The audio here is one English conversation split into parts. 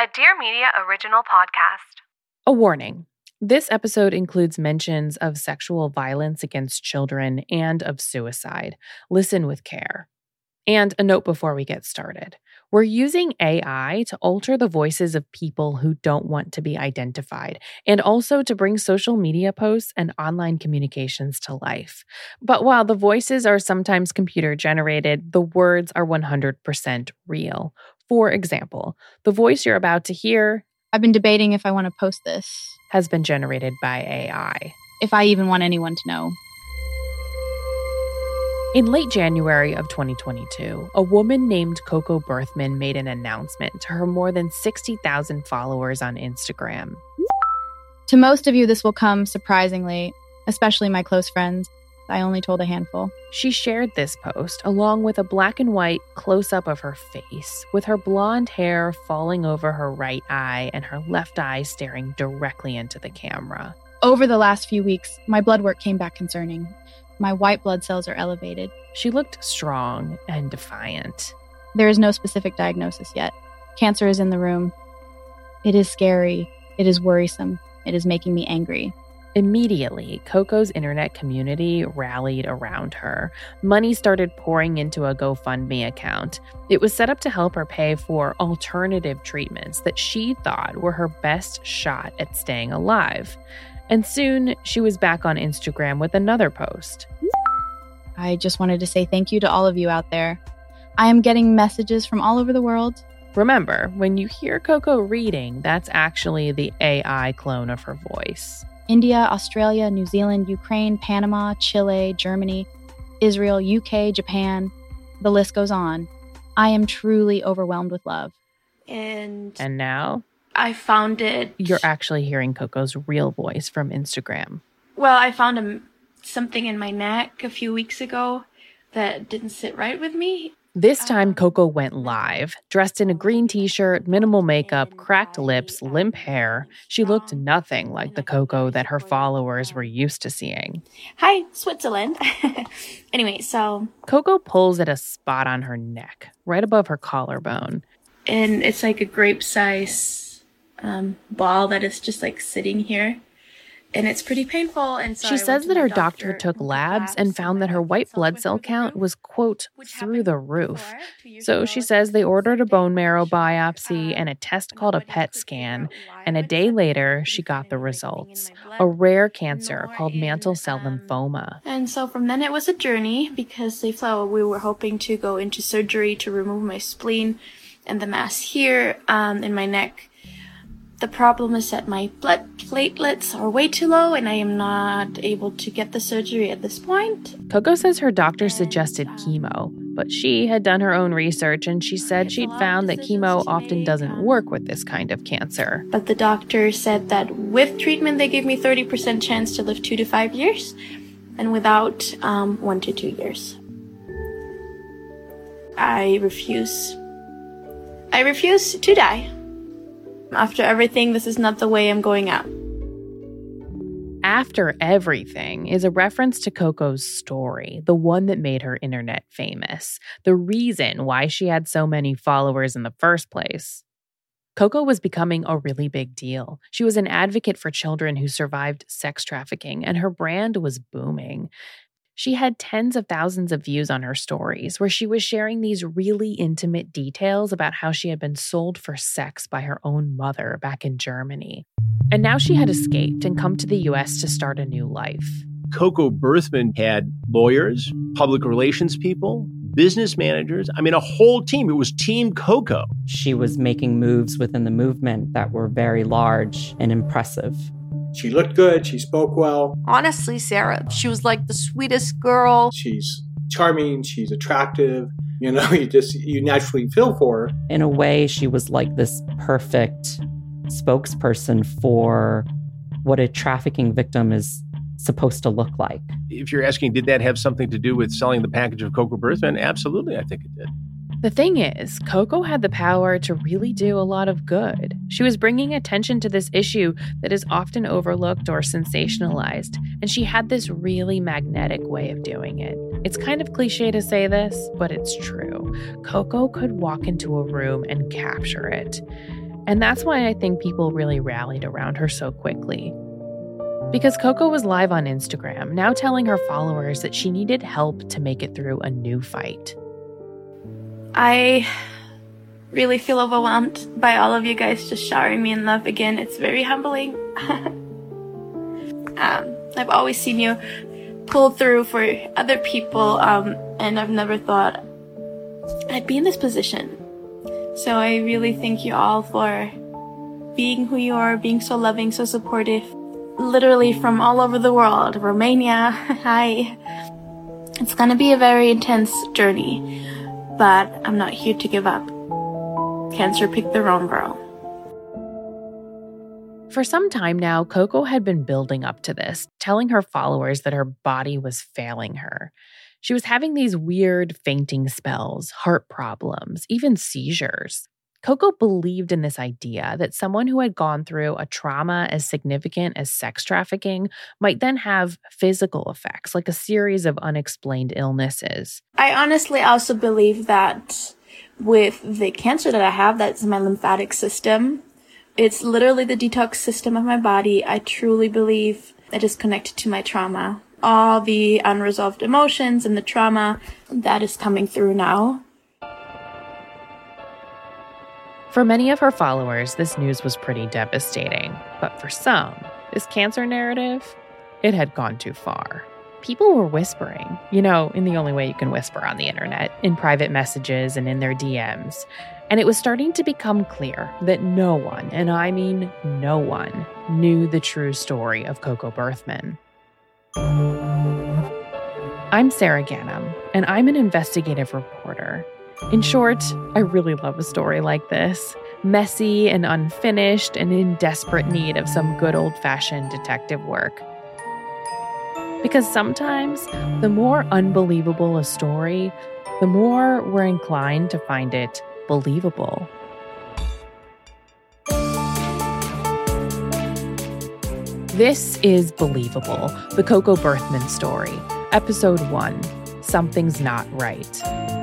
A Dear Media original podcast. A warning. This episode includes mentions of sexual violence against children and of suicide. Listen with care. And a note before we get started. We're using AI to alter the voices of people who don't want to be identified, and also to bring social media posts and online communications to life. But while the voices are sometimes computer generated, the words are 100% real. For example, the voice you're about to hear I've been debating if I want to post this, has been generated by AI. if I even want anyone to know. In late January of 2022, a woman named Coco Berthmann made an announcement to her more than 60,000 followers on Instagram. To most of you, this will come surprisingly, especially my close friends. I only told a handful. She shared this post along with a black and white close up of her face, with her blonde hair falling over her right eye and her left eye staring directly into the camera. Over the last few weeks, my blood work came back concerning. My white blood cells are elevated. She looked strong and defiant. There is no specific diagnosis yet. Cancer is in the room. It is scary. It is worrisome. It is making me angry. Immediately, Coco's internet community rallied around her. Money started pouring into a GoFundMe account. It was set up to help her pay for alternative treatments that she thought were her best shot at staying alive. And soon, she was back on Instagram with another post. I just wanted to say thank you to all of you out there. I am getting messages from all over the world. Remember, when you hear Coco reading, that's actually the AI clone of her voice. India, Australia, New Zealand, Ukraine, Panama, Chile, Germany, Israel, UK, Japan. The list goes on. I am truly overwhelmed with love. And, And now, I found it. you're actually hearing Coco's real voice from Instagram. Well, I found a, something in my neck a few weeks ago that didn't sit right with me. This time, Coco went live, dressed in a green t shirt, minimal makeup, cracked lips, limp hair. She looked nothing like the Coco that her followers were used to seeing. Hi, Switzerland. anyway, so Coco pulls at a spot on her neck, right above her collarbone. and it's like a grape size um, ball that is just like sitting here, and it's pretty painful. And so She says that her doctor and took labs and found that her white blood cell count was, quote, through the roof. before, two years So she says they ordered a bone marrow biopsy and a test called a PET scan. And a day later, she got the results a rare cancer called mantle cell um, lymphoma. And so from then it was a journey because they thought we were hoping to go into surgery to remove my spleen and the mass here um, in my neck. The problem is that my blood platelets are way too low and I am not able to get the surgery at this point. Coco says her doctor suggested chemo, but she had done her own research and she said she'd found that chemo often doesn't work with this kind of cancer. But the doctor said that with treatment they gave me 30% chance to live two to five years and without um, one to two years. I refuse. I refuse to die. After everything, this is not the way I'm going out. After Everything is a reference to Coco's story, the one that made her internet famous, the reason why she had so many followers in the first place. Coco was becoming a really big deal. She was an advocate for children who survived sex trafficking, and her brand was booming. She had tens of thousands of views on her stories where she was sharing these really intimate details about how she had been sold for sex by her own mother back in Germany. And now she had escaped and come to the US to start a new life. Coco Berthmann had lawyers, public relations people, business managers. I mean, a whole team. It was Team Coco. She was making moves within the movement that were very large and impressive. She looked good. She spoke well. Honestly, Sarah, she was like the sweetest girl. She's charming. She's attractive. You know, you just, you naturally feel for her. In a way, she was like this perfect spokesperson for what a trafficking victim is supposed to look like. If you're asking, did that have something to do with selling the package of Coco Berthmann? Absolutely, I think it did. The thing is, Coco had the power to really do a lot of good. She was bringing attention to this issue that is often overlooked or sensationalized, and she had this really magnetic way of doing it. It's kind of cliche to say this, but it's true. Coco could walk into a room and capture it. And that's why I think people really rallied around her so quickly. Because Coco was live on Instagram, now telling her followers that she needed help to make it through a new fight. I really feel overwhelmed by all of you guys just showering me in love again. It's very humbling. um, I've always seen you pull through for other people, um, and I've never thought I'd be in this position. So I really thank you all for being who you are, being so loving, so supportive. Literally from all over the world, Romania, hi. It's gonna be a very intense journey but I'm not here to give up. Cancer picked the wrong girl. For some time now, Coco had been building up to this, telling her followers that her body was failing her. She was having these weird fainting spells, heart problems, even seizures. Coco believed in this idea that someone who had gone through a trauma as significant as sex trafficking might then have physical effects, like a series of unexplained illnesses. I honestly also believe that with the cancer that I have, that's my lymphatic system. It's literally the detox system of my body. I truly believe it is connected to my trauma. All the unresolved emotions and the trauma that is coming through now For many of her followers, this news was pretty devastating. But for some, this cancer narrative, it had gone too far. People were whispering, you know, in the only way you can whisper on the internet, in private messages and in their DMs. And it was starting to become clear that no one, and I mean no one, knew the true story of Coco Berthmann. I'm Sarah Ganim, and I'm an investigative reporter. In short, I really love a story like this messy and unfinished and in desperate need of some good old fashioned detective work. Because sometimes the more unbelievable a story, the more we're inclined to find it believable. This is Believable, the Coco Berthmann story, episode one Something's Not Right.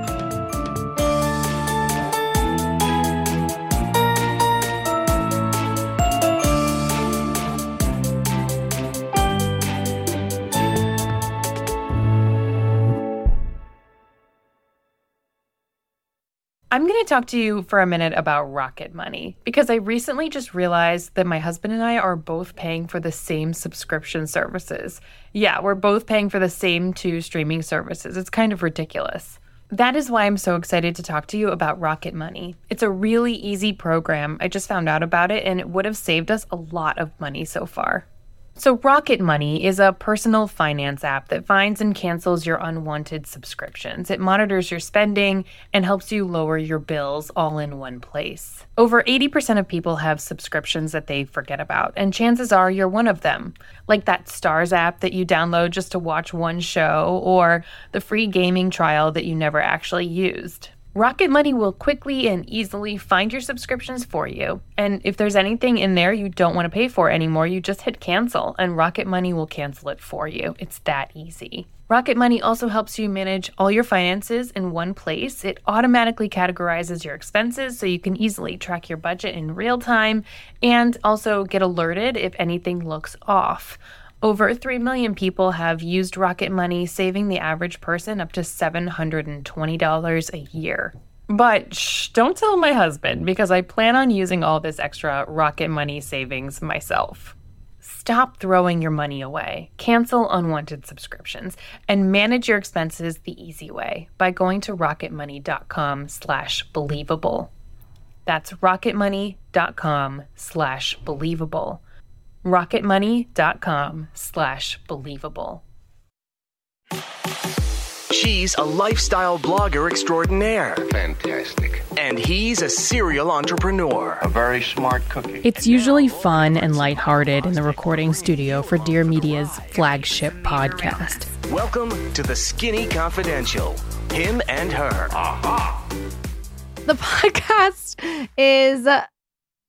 I'm going to talk to you for a minute about Rocket Money because I recently just realized that my husband and I are both paying for the same subscription services. Yeah, we're both paying for the same two streaming services. It's kind of ridiculous. That is why I'm so excited to talk to you about Rocket Money. It's a really easy program. I just found out about it and it would have saved us a lot of money so far. So, Rocket Money is a personal finance app that finds and cancels your unwanted subscriptions. It monitors your spending and helps you lower your bills all in one place. Over 80% of people have subscriptions that they forget about, and chances are you're one of them. Like that Starz app that you download just to watch one show, or the free gaming trial that you never actually used. Rocket Money will quickly and easily find your subscriptions for you. And if there's anything in there you don't want to pay for anymore, you just hit cancel and Rocket Money will cancel it for you. It's that easy. Rocket Money also helps you manage all your finances in one place. It automatically categorizes your expenses so you can easily track your budget in real time and also get alerted if anything looks off. Over 3 million people have used Rocket Money, saving the average person up to $720 a year. But shh, don't tell my husband because I plan on using all this extra Rocket Money savings myself. Stop throwing your money away, cancel unwanted subscriptions, and manage your expenses the easy way by going to rocketmoney.com slash believable. That's rocketmoney.com slash believable. rocketmoney.com slash believable. She's a lifestyle blogger extraordinaire. Fantastic. And he's a serial entrepreneur. A very smart cookie. It's usually fun and lighthearted in the recording studio for Dear Media's flagship podcast. Welcome to the Skinny Confidential. Him and her. Aha. The podcast is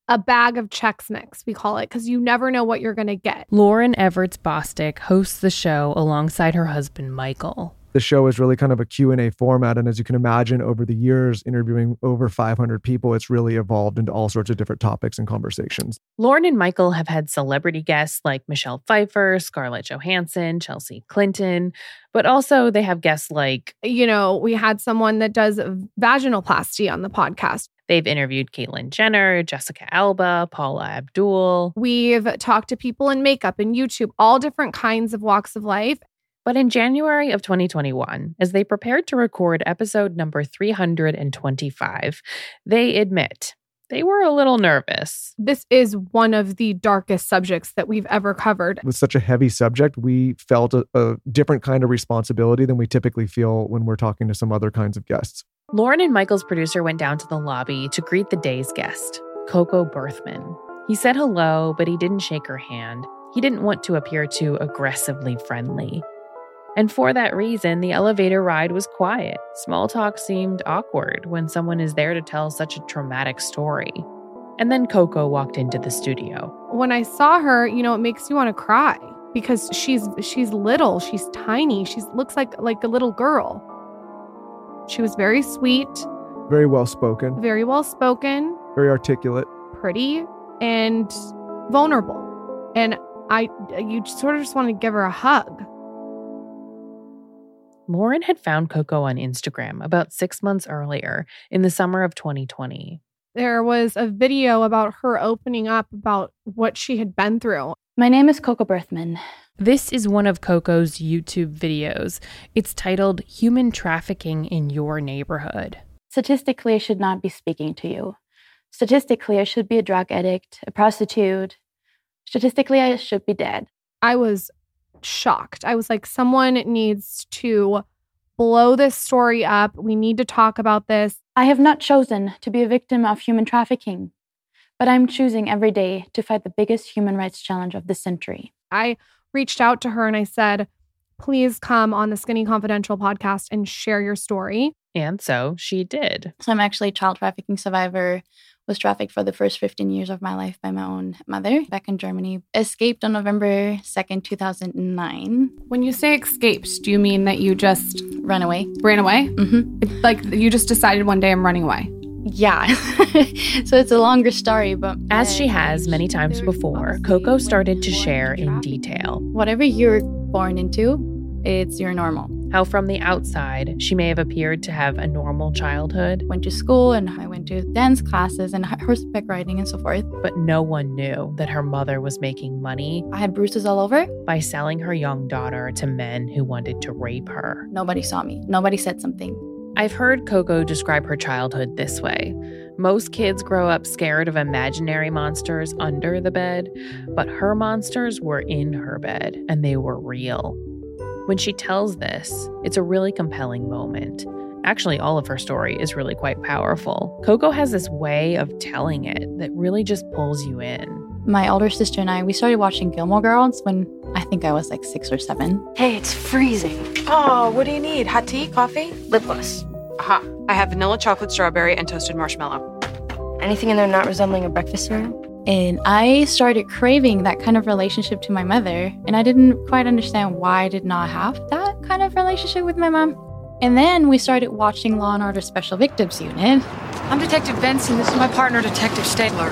a bag of Chex Mix, we call it, because you never know what you're going to get. Lauren Evarts Bosstick hosts the show alongside her husband, Michael. The show is really kind of a Q&A format and as you can imagine over the years interviewing over 500 people it's really evolved into all sorts of different topics and conversations. Lauren and Michael have had celebrity guests like Michelle Pfeiffer, Scarlett Johansson, Chelsea Clinton, but also they have guests like you know, we had someone that does vaginoplasty on the podcast. They've interviewed Caitlyn Jenner, Jessica Alba, Paula Abdul. We've talked to people in makeup and YouTube, all different kinds of walks of life. But in January of 2021, as they prepared to record episode number 325, they admit they were a little nervous. This is one of the darkest subjects that we've ever covered. With such a heavy subject, we felt a, a, different kind of responsibility than we typically feel when we're talking to some other kinds of guests. Lauren and Michael's producer went down to the lobby to greet the day's guest, Coco Berthmann. He said hello, but he didn't shake her hand. He didn't want to appear too aggressively friendly. And for that reason, the elevator ride was quiet. Small talk seemed awkward when someone is there to tell such a traumatic story. And then Coco walked into the studio. When I saw her, you know, it makes you want to cry because she's she's little, she's tiny, she looks like like a little girl. She was very sweet, very well spoken, very well spoken, very articulate, pretty, and vulnerable. And I you sort of just want to give her a hug. Lauren had found Coco on Instagram about six months earlier in the summer of 2020. There was a video about her opening up about what she had been through. My name is Coco Berthmann. This is one of Coco's YouTube videos. It's titled Human Trafficking in Your Neighborhood. Statistically, I should not be speaking to you. Statistically, I should be a drug addict, a prostitute. Statistically, I should be dead. I was shocked. I was like, someone needs to blow this story up. We need to talk about this. I have not chosen to be a victim of human trafficking, but I'm choosing every day to fight the biggest human rights challenge of the century. I reached out to her and I said, please come on the Skinny Confidential podcast and share your story. And so she did. So I'm actually a child trafficking survivor was trafficked for the first 15 years of my life by my own mother back in Germany. Escaped on November 2nd, 2009. When you say escaped, do you mean that you just ran away? Ran away? Mm-hmm. Like you just decided one day I'm running away. Yeah. so it's a longer story, but. As she has many times before, Coco started to share in detail. Whatever you're born into, it's your normal. How from the outside, she may have appeared to have a normal childhood. Went to school and I went to dance classes and horseback riding and so forth. But no one knew that her mother was making money. I had bruises all over. By selling her young daughter to men who wanted to rape her. Nobody saw me. Nobody said something. I've heard Coco describe her childhood this way. Most kids grow up scared of imaginary monsters under the bed, but her monsters were in her bed and they were real. When she tells this, it's a really compelling moment. Actually, all of her story is really quite powerful. Coco has this way of telling it that really just pulls you in. My older sister and I, we started watching Gilmore Girls when I think I was like six or seven. Hey, it's freezing. Oh, what do you need? Hot tea, coffee? Lip gloss. Aha. I have vanilla chocolate strawberry and toasted marshmallow. Anything in there not resembling a breakfast cereal? And I started craving that kind of relationship to my mother. And I didn't quite understand why I did not have that kind of relationship with my mom. And then we started watching Law and Order Special Victims Unit. I'm Detective Benson. This is my partner, Detective Stabler.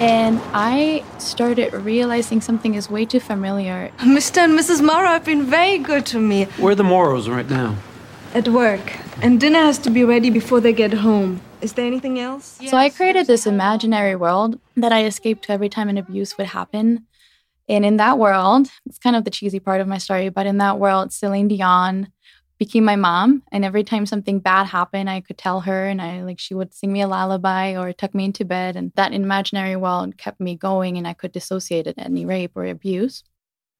And I started realizing something is way too familiar. Mr. and Mrs. Morrow have been very good to me. Where are the Morrows right now? At work. And dinner has to be ready before they get home. Is there anything else? So I created this imaginary world that I escaped to every time an abuse would happen. And in that world, it's kind of the cheesy part of my story, but in that world, Celine Dion became my mom. And every time something bad happened, I could tell her and I like she would sing me a lullaby or tuck me into bed. And that imaginary world kept me going and I could dissociate at any rape or abuse.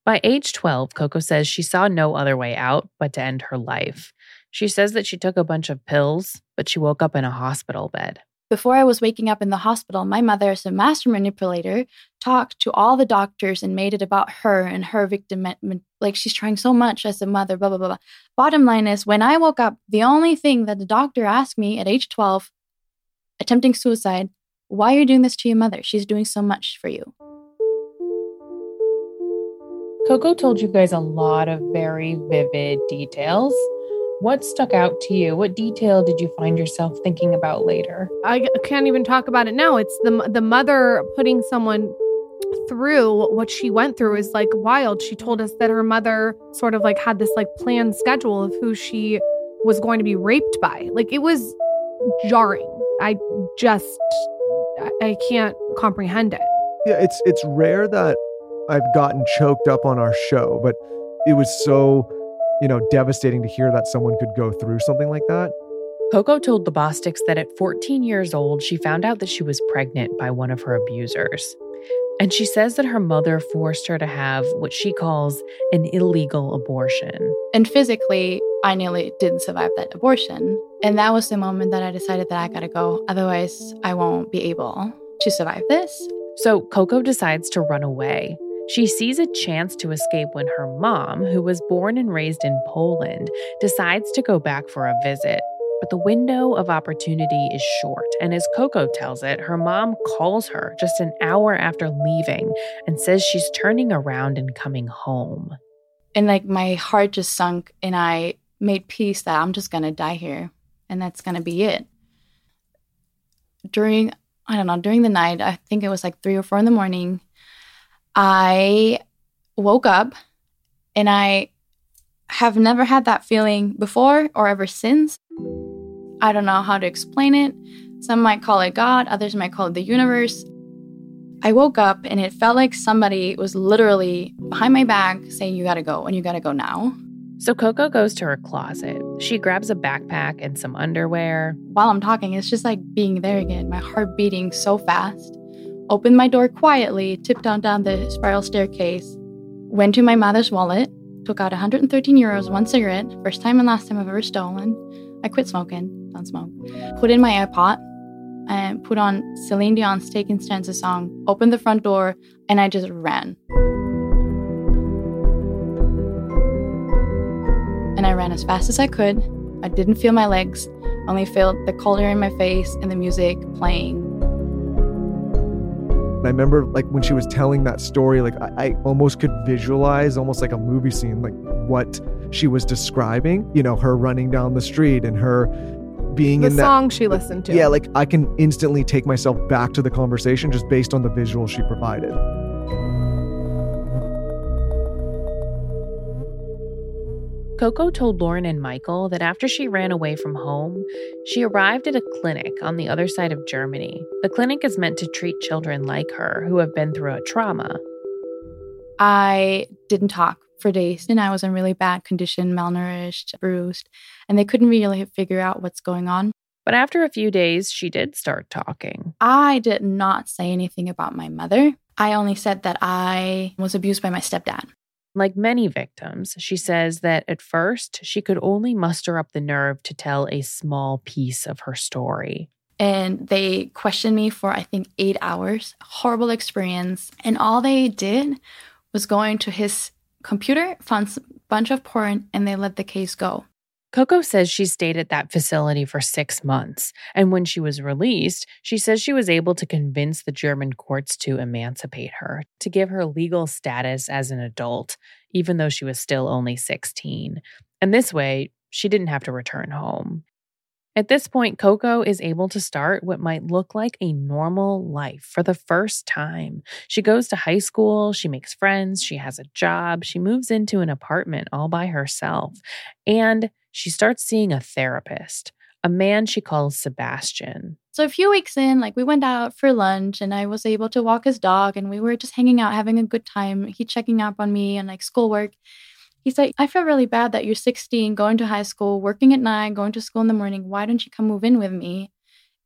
By age 12, Coco says she saw no other way out but to end her life. She says that she took a bunch of pills, but she woke up in a hospital bed. Before I was waking up in the hospital, my mother, as a master manipulator, talked to all the doctors and made it about her and her victim. Like she's trying so much as a mother, blah, blah, blah, blah. Bottom line is, when I woke up, the only thing that the doctor asked me at age 12, attempting suicide, why are you doing this to your mother? She's doing so much for you. Coco told you guys a lot of very vivid details. What stuck out to you? What detail did you find yourself thinking about later? I can't even talk about it now. It's the the mother putting someone through what she went through is like wild. She told us that her mother sort of like had this like planned schedule of who she was going to be raped by. Like it was jarring. I just I can't comprehend it. Yeah, it's it's rare that I've gotten choked up on our show, but it was so you know, devastating to hear that someone could go through something like that. Coco told the Bossticks that at 14 years old, she found out that she was pregnant by one of her abusers. And she says that her mother forced her to have what she calls an illegal abortion. And physically, I nearly didn't survive that abortion. And that was the moment that I decided that I gotta go. Otherwise, I won't be able to survive this. So Coco decides to run away. She sees a chance to escape when her mom, who was born and raised in Poland, decides to go back for a visit. But the window of opportunity is short, and as Coco tells it, her mom calls her just an hour after leaving and says she's turning around and coming home. And like my heart just sunk, and I made peace that I'm just gonna die here, and that's gonna be it. During, I don't know, during the night, I think it was like three or four in the morning, I woke up and I have never had that feeling before or ever since. I don't know how to explain it. Some might call it God, others might call it the universe. I woke up and it felt like somebody was literally behind my back saying, You gotta go and you gotta go now. So Coco goes to her closet. She grabs a backpack and some underwear. While I'm talking, it's just like being there again, my heart beating so fast opened my door quietly, tiptoed down the spiral staircase, went to my mother's wallet, took out 113 euros, one cigarette, first time and last time I've ever stolen. I quit smoking, don't smoke. Put in my AirPod and put on Celine Dion's Taking Chances song, opened the front door, and I just ran. And I ran as fast as I could. I didn't feel my legs, only felt the cold air in my face and the music playing and I remember like when she was telling that story, like I, I, almost could visualize almost like a movie scene, like what she was describing, you know, her running down the street and her being the in that song she listened to. Yeah, like I can instantly take myself back to the conversation just based on the visual she provided. Coco told Lauren and Michael that after she ran away from home, she arrived at a clinic on the other side of Germany. The clinic is meant to treat children like her who have been through a trauma. I didn't talk for days and I was in really bad condition, malnourished, bruised, and they couldn't really figure out what's going on. But after a few days, she did start talking. I did not say anything about my mother. I only said that I was abused by my stepdad. Like many victims, she says that at first she could only muster up the nerve to tell a small piece of her story. And they questioned me for, I think, eight hours. Horrible experience. And all they did was go into his computer, found a bunch of porn, and they let the case go. Coco says she stayed at that facility for six months. And when she was released, she says she was able to convince the German courts to emancipate her, to give her legal status as an adult, even though she was still only 16. And this way, she didn't have to return home. At this point, Coco is able to start what might look like a normal life for the first time. She goes to high school, she makes friends, she has a job, she moves into an apartment all by herself, and she starts seeing a therapist, a man she calls Sebastian. So a few weeks in, like we went out for lunch and I was able to walk his dog and we were just hanging out, having a good time. He checking up on me and like schoolwork. He said, I feel really bad that you're 16, going to high school, working at night, going to school in the morning. Why don't you come move in with me?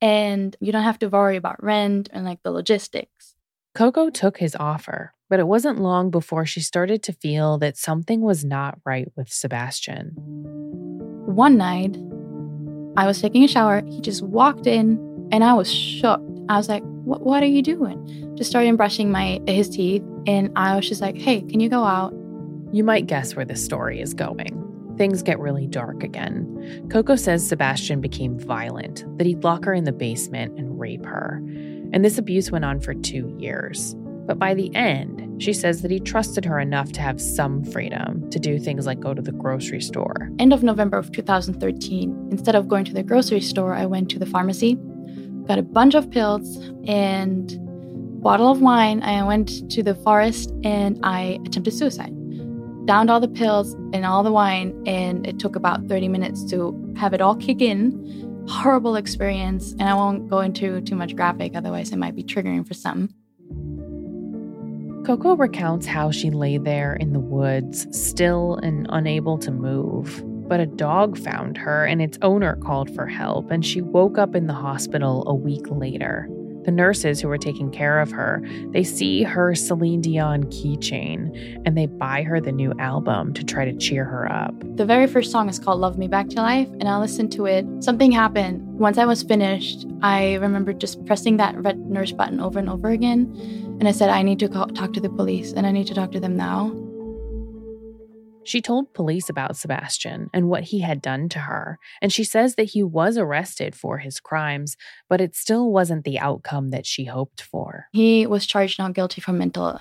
And you don't have to worry about rent and like the logistics. Coco took his offer, but it wasn't long before she started to feel that something was not right with Sebastian. One night, I was taking a shower. He just walked in and I was shocked. I was like, what, what are you doing? Just started brushing my his teeth. And I was just like, hey, can you go out? You might guess where this story is going. Things get really dark again. Coco says Sebastian became violent, that he'd lock her in the basement and rape her. And this abuse went on for two years. But by the end, she says that he trusted her enough to have some freedom to do things like go to the grocery store. End of November of 2013, instead of going to the grocery store, I went to the pharmacy, got a bunch of pills and bottle of wine. I went to the forest and I attempted suicide downed all the pills and all the wine, and it took about 30 minutes to have it all kick in. Horrible experience, and I won't go into too much graphic, otherwise, it might be triggering for some. Coco recounts how she lay there in the woods, still and unable to move. But a dog found her, and its owner called for help, and she woke up in the hospital a week later. The nurses who were taking care of her, they see her Celine Dion keychain and they buy her the new album to try to cheer her up. The very first song is called Love Me Back to Life, and I listened to it. Something happened. Once I was finished, I remember just pressing that red nurse button over and over again. And I said, I need to call, talk to the police, and I need to talk to them now. She told police about Sebastian and what he had done to her, and she says that he was arrested for his crimes, but it still wasn't the outcome that she hoped for. He was charged not guilty for mental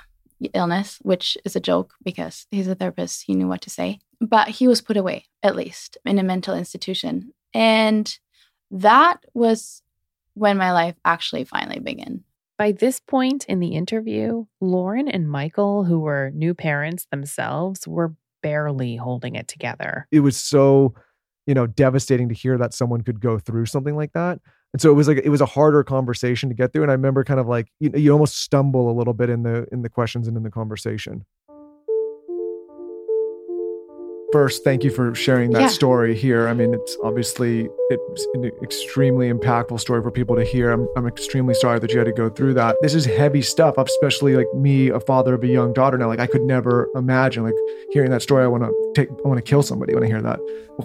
illness, which is a joke because he's a therapist, he knew what to say. But he was put away, at least, in a mental institution. And that was when my life actually finally began. By this point in the interview, Lauren and Michael, who were new parents themselves, were barely holding it together. It was so, you know, devastating to hear that someone could go through something like that. And so it was like it was a harder conversation to get through. And I remember kind of like you, you almost stumble a little bit in the in the questions and in the conversation. First, thank you for sharing that yeah. story here. I mean, it's obviously it's an extremely impactful story for people to hear. I'm, I'm extremely sorry that you had to go through that. This is heavy stuff, especially like me, a father of a young daughter now. Like I could never imagine like hearing that story. I want to take, I want to kill somebody when I hear that.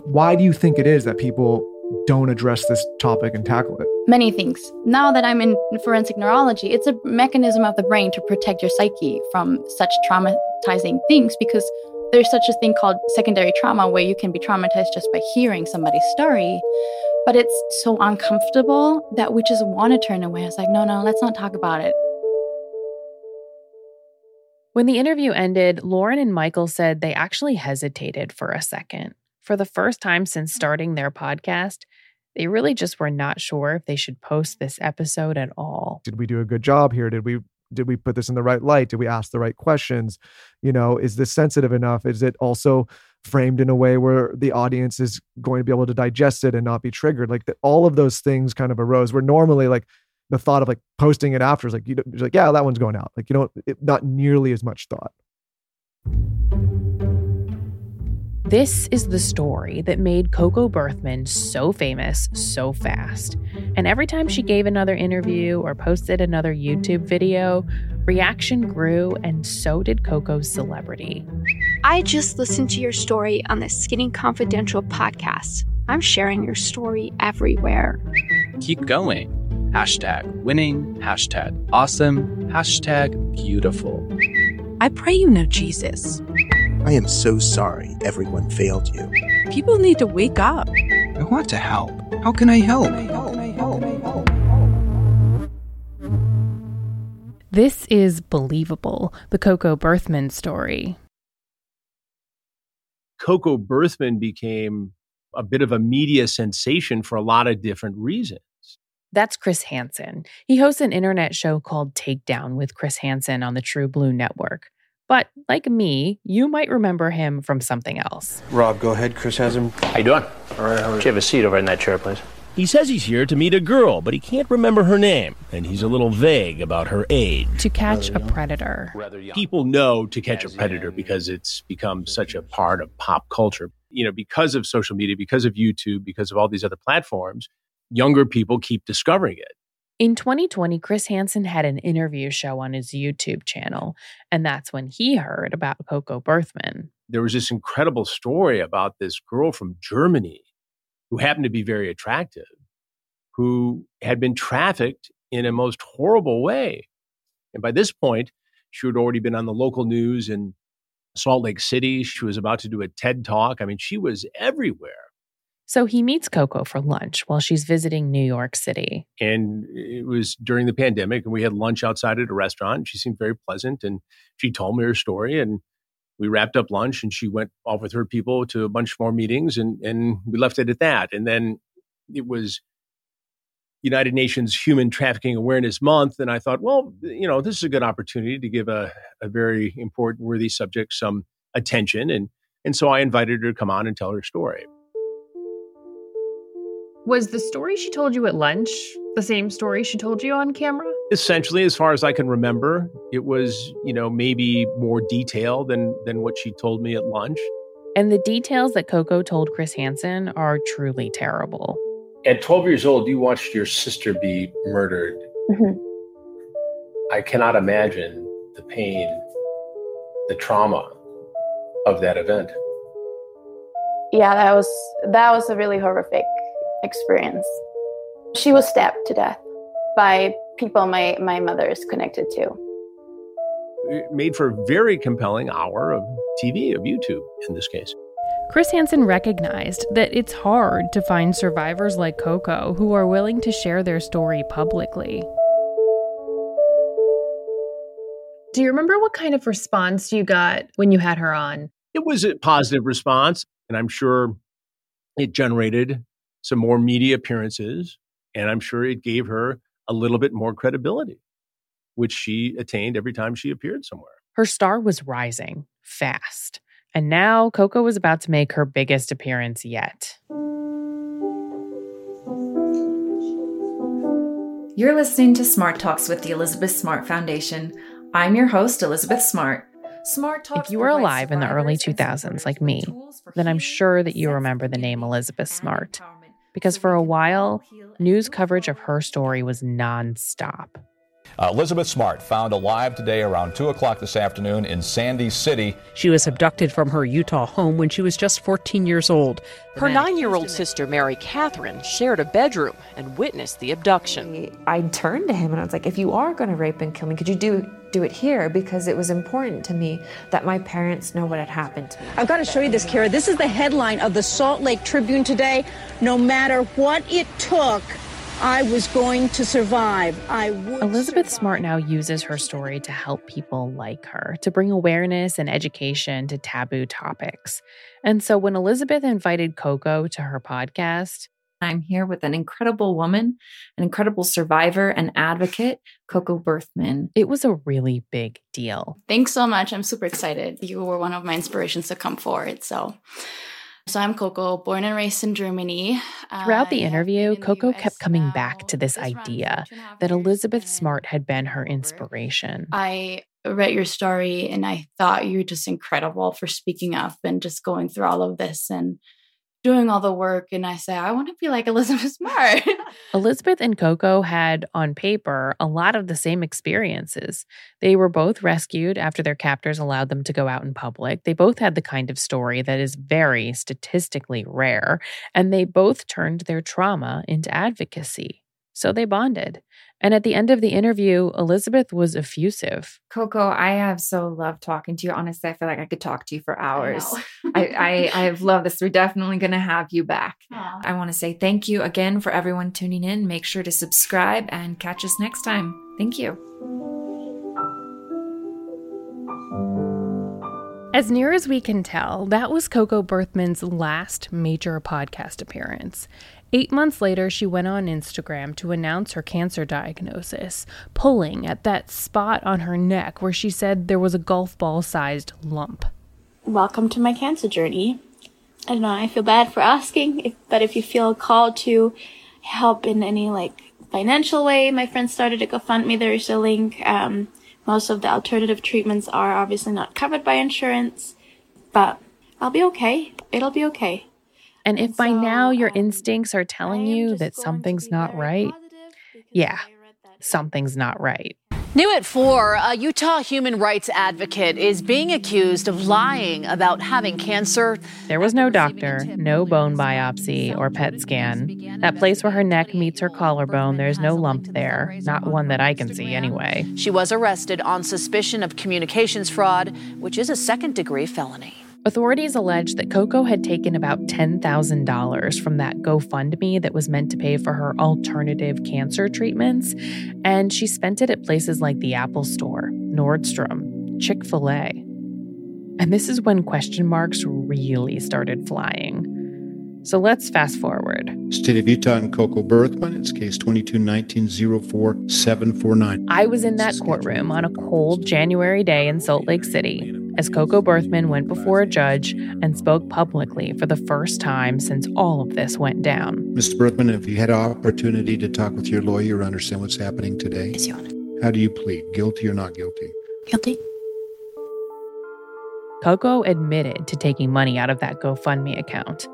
Why do you think it is that people don't address this topic and tackle it? Many things. Now that I'm in forensic neurology, it's a mechanism of the brain to protect your psyche from such traumatizing things because there's such a thing called secondary trauma where you can be traumatized just by hearing somebody's story. But it's so uncomfortable that we just want to turn away. It's like, no, no, let's not talk about it. When the interview ended, Lauren and Michael said they actually hesitated for a second. For the first time since mm. starting their podcast, they really just were not sure if they should post this episode at all. Did we do a good job here? Did we did we put this in the right light? Did we ask the right questions? You know, is this sensitive enough? Is it also framed in a way where the audience is going to be able to digest it and not be triggered? Like that, all of those things kind of arose where normally like the thought of like posting it after is like, you like, yeah, that one's going out. Like, you know, it, not nearly as much thought. This is the story that made Coco Berthmann so famous so fast. And every time she gave another interview or posted another YouTube video, reaction grew and so did Coco's celebrity. I just listened to your story on the Skinny Confidential podcast. I'm sharing your story everywhere. Keep going. Hashtag winning, hashtag awesome, hashtag beautiful. I pray you know Jesus. I am so sorry everyone failed you. People need to wake up. I want to help. How can I help? This is Believable, the Coco Berthmann story. Coco Berthmann became a bit of a media sensation for a lot of different reasons. That's Chris Hansen. He hosts an internet show called Takedown with Chris Hansen on the True Blue Network. But like me, you might remember him from something else. Rob, go ahead. Chris Hansen. How you doing? All right, how are you? have a seat over in that chair, please? He says he's here to meet a girl, but he can't remember her name, and he's a little vague about her age. To catch a predator. People know to catch a predator because it's become such a part of pop culture. You know, because of social media, because of YouTube, because of all these other platforms, younger people keep discovering it. In 2020, Chris Hansen had an interview show on his YouTube channel, and that's when he heard about Coco Berthmann. There was this incredible story about this girl from Germany who happened to be very attractive, who had been trafficked in a most horrible way. And by this point, she had already been on the local news in Salt Lake City. She was about to do a TED talk. I mean, she was everywhere. So he meets Coco for lunch while she's visiting New York City. And it was during the pandemic, and we had lunch outside at a restaurant. She seemed very pleasant, and she told me her story. And we wrapped up lunch and she went off with her people to a bunch more meetings and, and we left it at that. And then it was United Nations Human Trafficking Awareness Month. And I thought, well, you know, this is a good opportunity to give a, a very important, worthy subject some attention. And, and so I invited her to come on and tell her story. Was the story she told you at lunch the same story she told you on camera? Essentially, as far as I can remember, it was, you know, maybe more detail than than what she told me at lunch. And the details that Coco told Chris Hansen are truly terrible. At 12 years old, you watched your sister be murdered. Mm-hmm. I cannot imagine the pain, the trauma of that event. Yeah, that was that was a really horrific experience. She was stabbed to death by people my, my mother is connected to. It made for a very compelling hour of TV, of YouTube in this case. Chris Hansen recognized that it's hard to find survivors like Coco who are willing to share their story publicly. Do you remember what kind of response you got when you had her on? It was a positive response, and I'm sure it generated some more media appearances, and I'm sure it gave her a little bit more credibility, which she attained every time she appeared somewhere. Her star was rising fast, and now Coco was about to make her biggest appearance yet. You're listening to Smart Talks with the Elizabeth Smart Foundation. I'm your host, Elizabeth Smart. Smart Talks if you were alive in the early 2000s, like me, then I'm sure that you remember the name Elizabeth Smart because for a while, news coverage of her story was nonstop. Uh, Elizabeth Smart found alive today around 2 o'clock this afternoon in Sandy City. She was abducted from her Utah home when she was just 14 years old. Her nine year old sister, Mary Katherine, shared a bedroom and witnessed the abduction. I turned to him and I was like, if you are going to rape and kill me, could you do do it here because it was important to me that my parents know what had happened to me. I've got to show you this, Kara. This is the headline of the Salt Lake Tribune today. No matter what it took, I was going to survive. I would. Elizabeth survive. Smart now uses her story to help people like her, to bring awareness and education to taboo topics. And so when Elizabeth invited Coco to her podcast, I'm here with an incredible woman, an incredible survivor and advocate, Coco Berthmann. It was a really big deal. Thanks so much. I'm super excited. You were one of my inspirations to come forward. So so I'm Coco, born and raised in Germany. Throughout the interview, Coco kept coming back to this idea that Elizabeth Smart had been her inspiration. I read your story and I thought you were just incredible for speaking up and just going through all of this and doing all the work and I say, I want to be like Elizabeth Smart. Elizabeth and Coco had, on paper, a lot of the same experiences. They were both rescued after their captors allowed them to go out in public. They both had the kind of story that is very statistically rare, and they both turned their trauma into advocacy. So they bonded. And at the end of the interview, Elizabeth was effusive. Coco, I have so loved talking to you. Honestly, I feel like I could talk to you for hours. I, I, I, have loved this. We're definitely going to have you back. Aww. I want to say thank you again for everyone tuning in. Make sure to subscribe and catch us next time. Thank you. As near as we can tell, that was Coco Berthmann's last major podcast appearance. Eight months later, she went on Instagram to announce her cancer diagnosis, pulling at that spot on her neck where she said there was a golf ball sized lump. Welcome to my cancer journey. I don't know, I feel bad for asking, if, but if you feel called to help in any like financial way, my friend started a GoFundMe. There is a link. Um, most of the alternative treatments are obviously not covered by insurance, but I'll be okay. It'll be okay. And if by now your instincts are telling you that something's not right, yeah, something's not right. New at four, a Utah human rights advocate is being accused of lying about having cancer. There was no doctor, no bone biopsy or PET scan. That place where her neck meets her collarbone, there's no lump there, not one that I can see anyway. She was arrested on suspicion of communications fraud, which is a second degree felony. Authorities allege that Coco had taken about $10,000 from that GoFundMe that was meant to pay for her alternative cancer treatments, and she spent it at places like the Apple Store, Nordstrom, Chick fil A. And this is when question marks really started flying. So let's fast forward. State of Utah and Coco Berthmann. It's case 2219-04749. I was in that courtroom on a cold January day in Salt Lake City as Coco Berthmann went before a judge and spoke publicly for the first time since all of this went down. Mr. Berthmann, if you had an opportunity to talk with your lawyer or understand what's happening today, yes, Your Honor. how do you plead? Guilty or not guilty? Guilty. Coco admitted to taking money out of that GoFundMe account,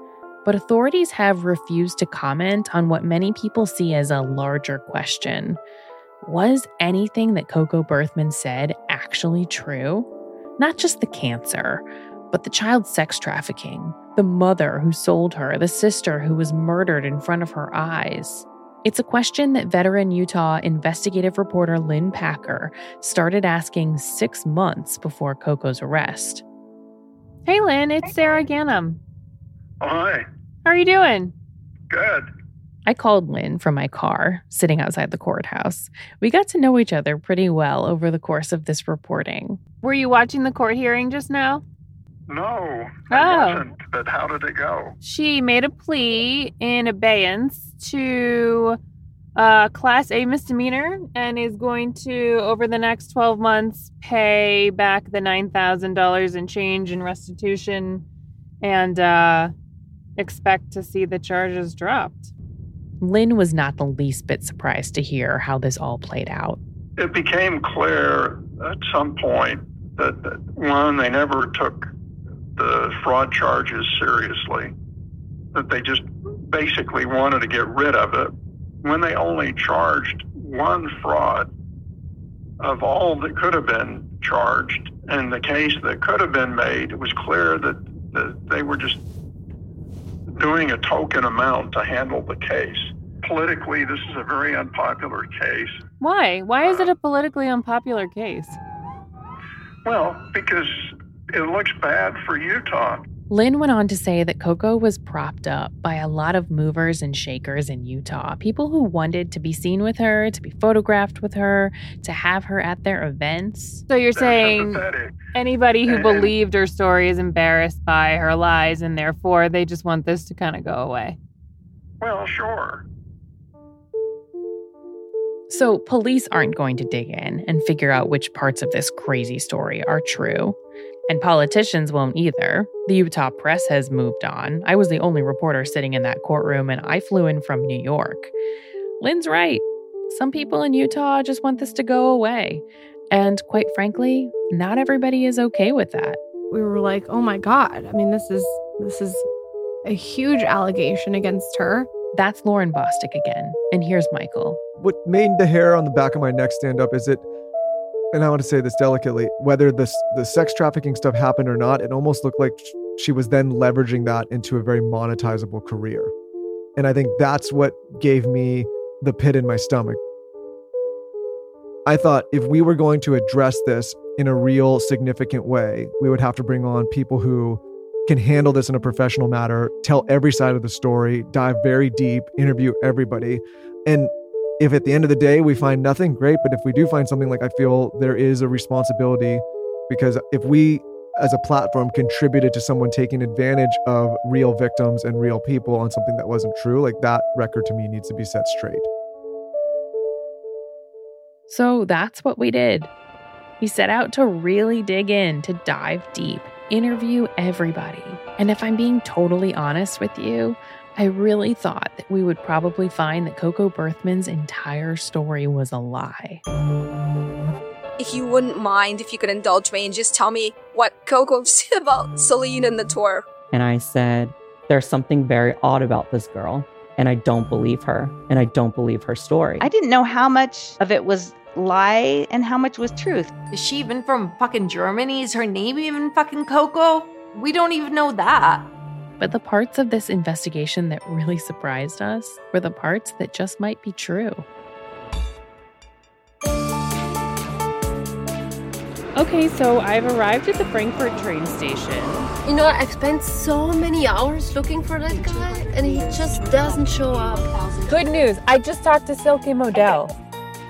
but authorities have refused to comment on what many people see as a larger question. Was anything that Coco Berthmann said actually true? Not just the cancer, but the child sex trafficking, the mother who sold her, the sister who was murdered in front of her eyes. It's a question that veteran Utah investigative reporter Lynn Packer started asking six months before Coco's arrest. Hey, Lynn, it's Sarah Ganem. Oh, hi. How are you doing? Good. I called Lynn from my car, sitting outside the courthouse. We got to know each other pretty well over the course of this reporting. Were you watching the court hearing just now? No, I Oh. wasn't. But how did it go? She made a plea in abeyance to a Class A misdemeanor and is going to, over the next 12 months, pay back the $9,000 in change in restitution and uh, expect to see the charges dropped. Lynn was not the least bit surprised to hear how this all played out. It became clear at some point that, that one, they never took the fraud charges seriously, that they just basically wanted to get rid of it. When they only charged one fraud of all that could have been charged, and the case that could have been made, it was clear that, that they were just doing a token amount to handle the case. Politically, this is a very unpopular case. Why? Why is it a uh, politically unpopular case? Well, because it looks bad for Utah. Lynn went on to say that Coco was propped up by a lot of movers and shakers in Utah, people who wanted to be seen with her, to be photographed with her, to have her at their events. So you're saying anybody who believed her story is embarrassed by her lies and therefore they just want this to kind of go away. Well, sure. So, police aren't going to dig in and figure out which parts of this crazy story are true. And politicians won't either. The Utah press has moved on. I was the only reporter sitting in that courtroom, and I flew in from New York. Lynn's right. Some people in Utah just want this to go away. And quite frankly, not everybody is okay with that. We were like, "Oh my god. I mean, this is this is a huge allegation against her." That's Lauren Bosstick again. And here's Michael. What made the hair on the back of my neck stand up is it, and I want to say this delicately, whether this the sex trafficking stuff happened or not, it almost looked like she was then leveraging that into a very monetizable career. And I think that's what gave me the pit in my stomach. I thought if we were going to address this in a real significant way, we would have to bring on people who can handle this in a professional manner, tell every side of the story, dive very deep, interview everybody. And if at the end of the day we find nothing, great. But if we do find something, like I feel there is a responsibility because if we as a platform contributed to someone taking advantage of real victims and real people on something that wasn't true, like that record to me needs to be set straight. So that's what we did. We set out to really dig in, to dive deep, interview everybody. And if I'm being totally honest with you, I really thought that we would probably find that Coco Berthmann's entire story was a lie. If you wouldn't mind, if you could indulge me and just tell me what Coco said about Celine and the tour. And I said, There's something very odd about this girl, and I don't believe her, and I don't believe her story. I didn't know how much of it was lie and how much was truth. Is she even from fucking Germany? Is her name even fucking Coco? We don't even know that. But the parts of this investigation that really surprised us were the parts that just might be true. Okay, so I've arrived at the Frankfurt train station. You know, I spent so many hours looking for that guy, and he just doesn't show up. Good news! I just talked to Silky Modell.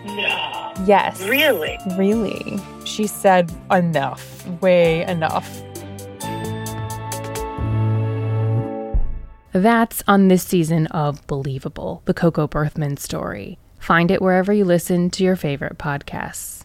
No. Yes. Really? Really. She said enough, way enough. That's on this season of Believable, the Coco Berthmann story. Find it wherever you listen to your favorite podcasts.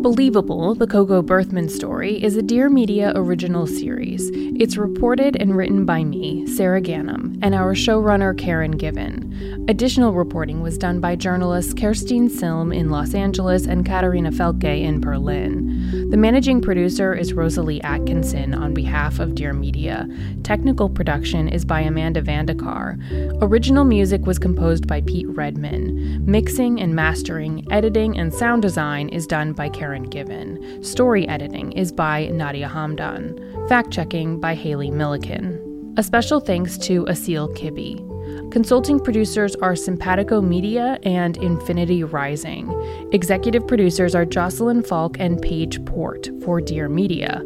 Believable, the Coco Berthmann story, is a Dear Media original series. It's reported and written by me, Sarah Ganem, and our showrunner, Karen Given. Additional reporting was done by journalists Kerstin Silm in Los Angeles and Katarina Felke in Berlin. The managing producer is Rosalie Atkinson on behalf of Dear Media. Technical production is by Amanda Vandekar. Original music was composed by Pete Redman. Mixing and mastering, editing, and sound design is done by Karen Given. Story editing is by Nadia Hamdan. Fact checking by Haley Milliken. A special thanks to Asil Kibbe. Consulting producers are Simpatico Media and Infinity Rising. Executive producers are Jocelyn Falk and Paige Port for Dear Media.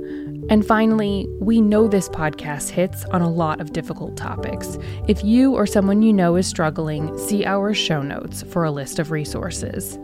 And finally, we know this podcast hits on a lot of difficult topics. If you or someone you know is struggling, see our show notes for a list of resources.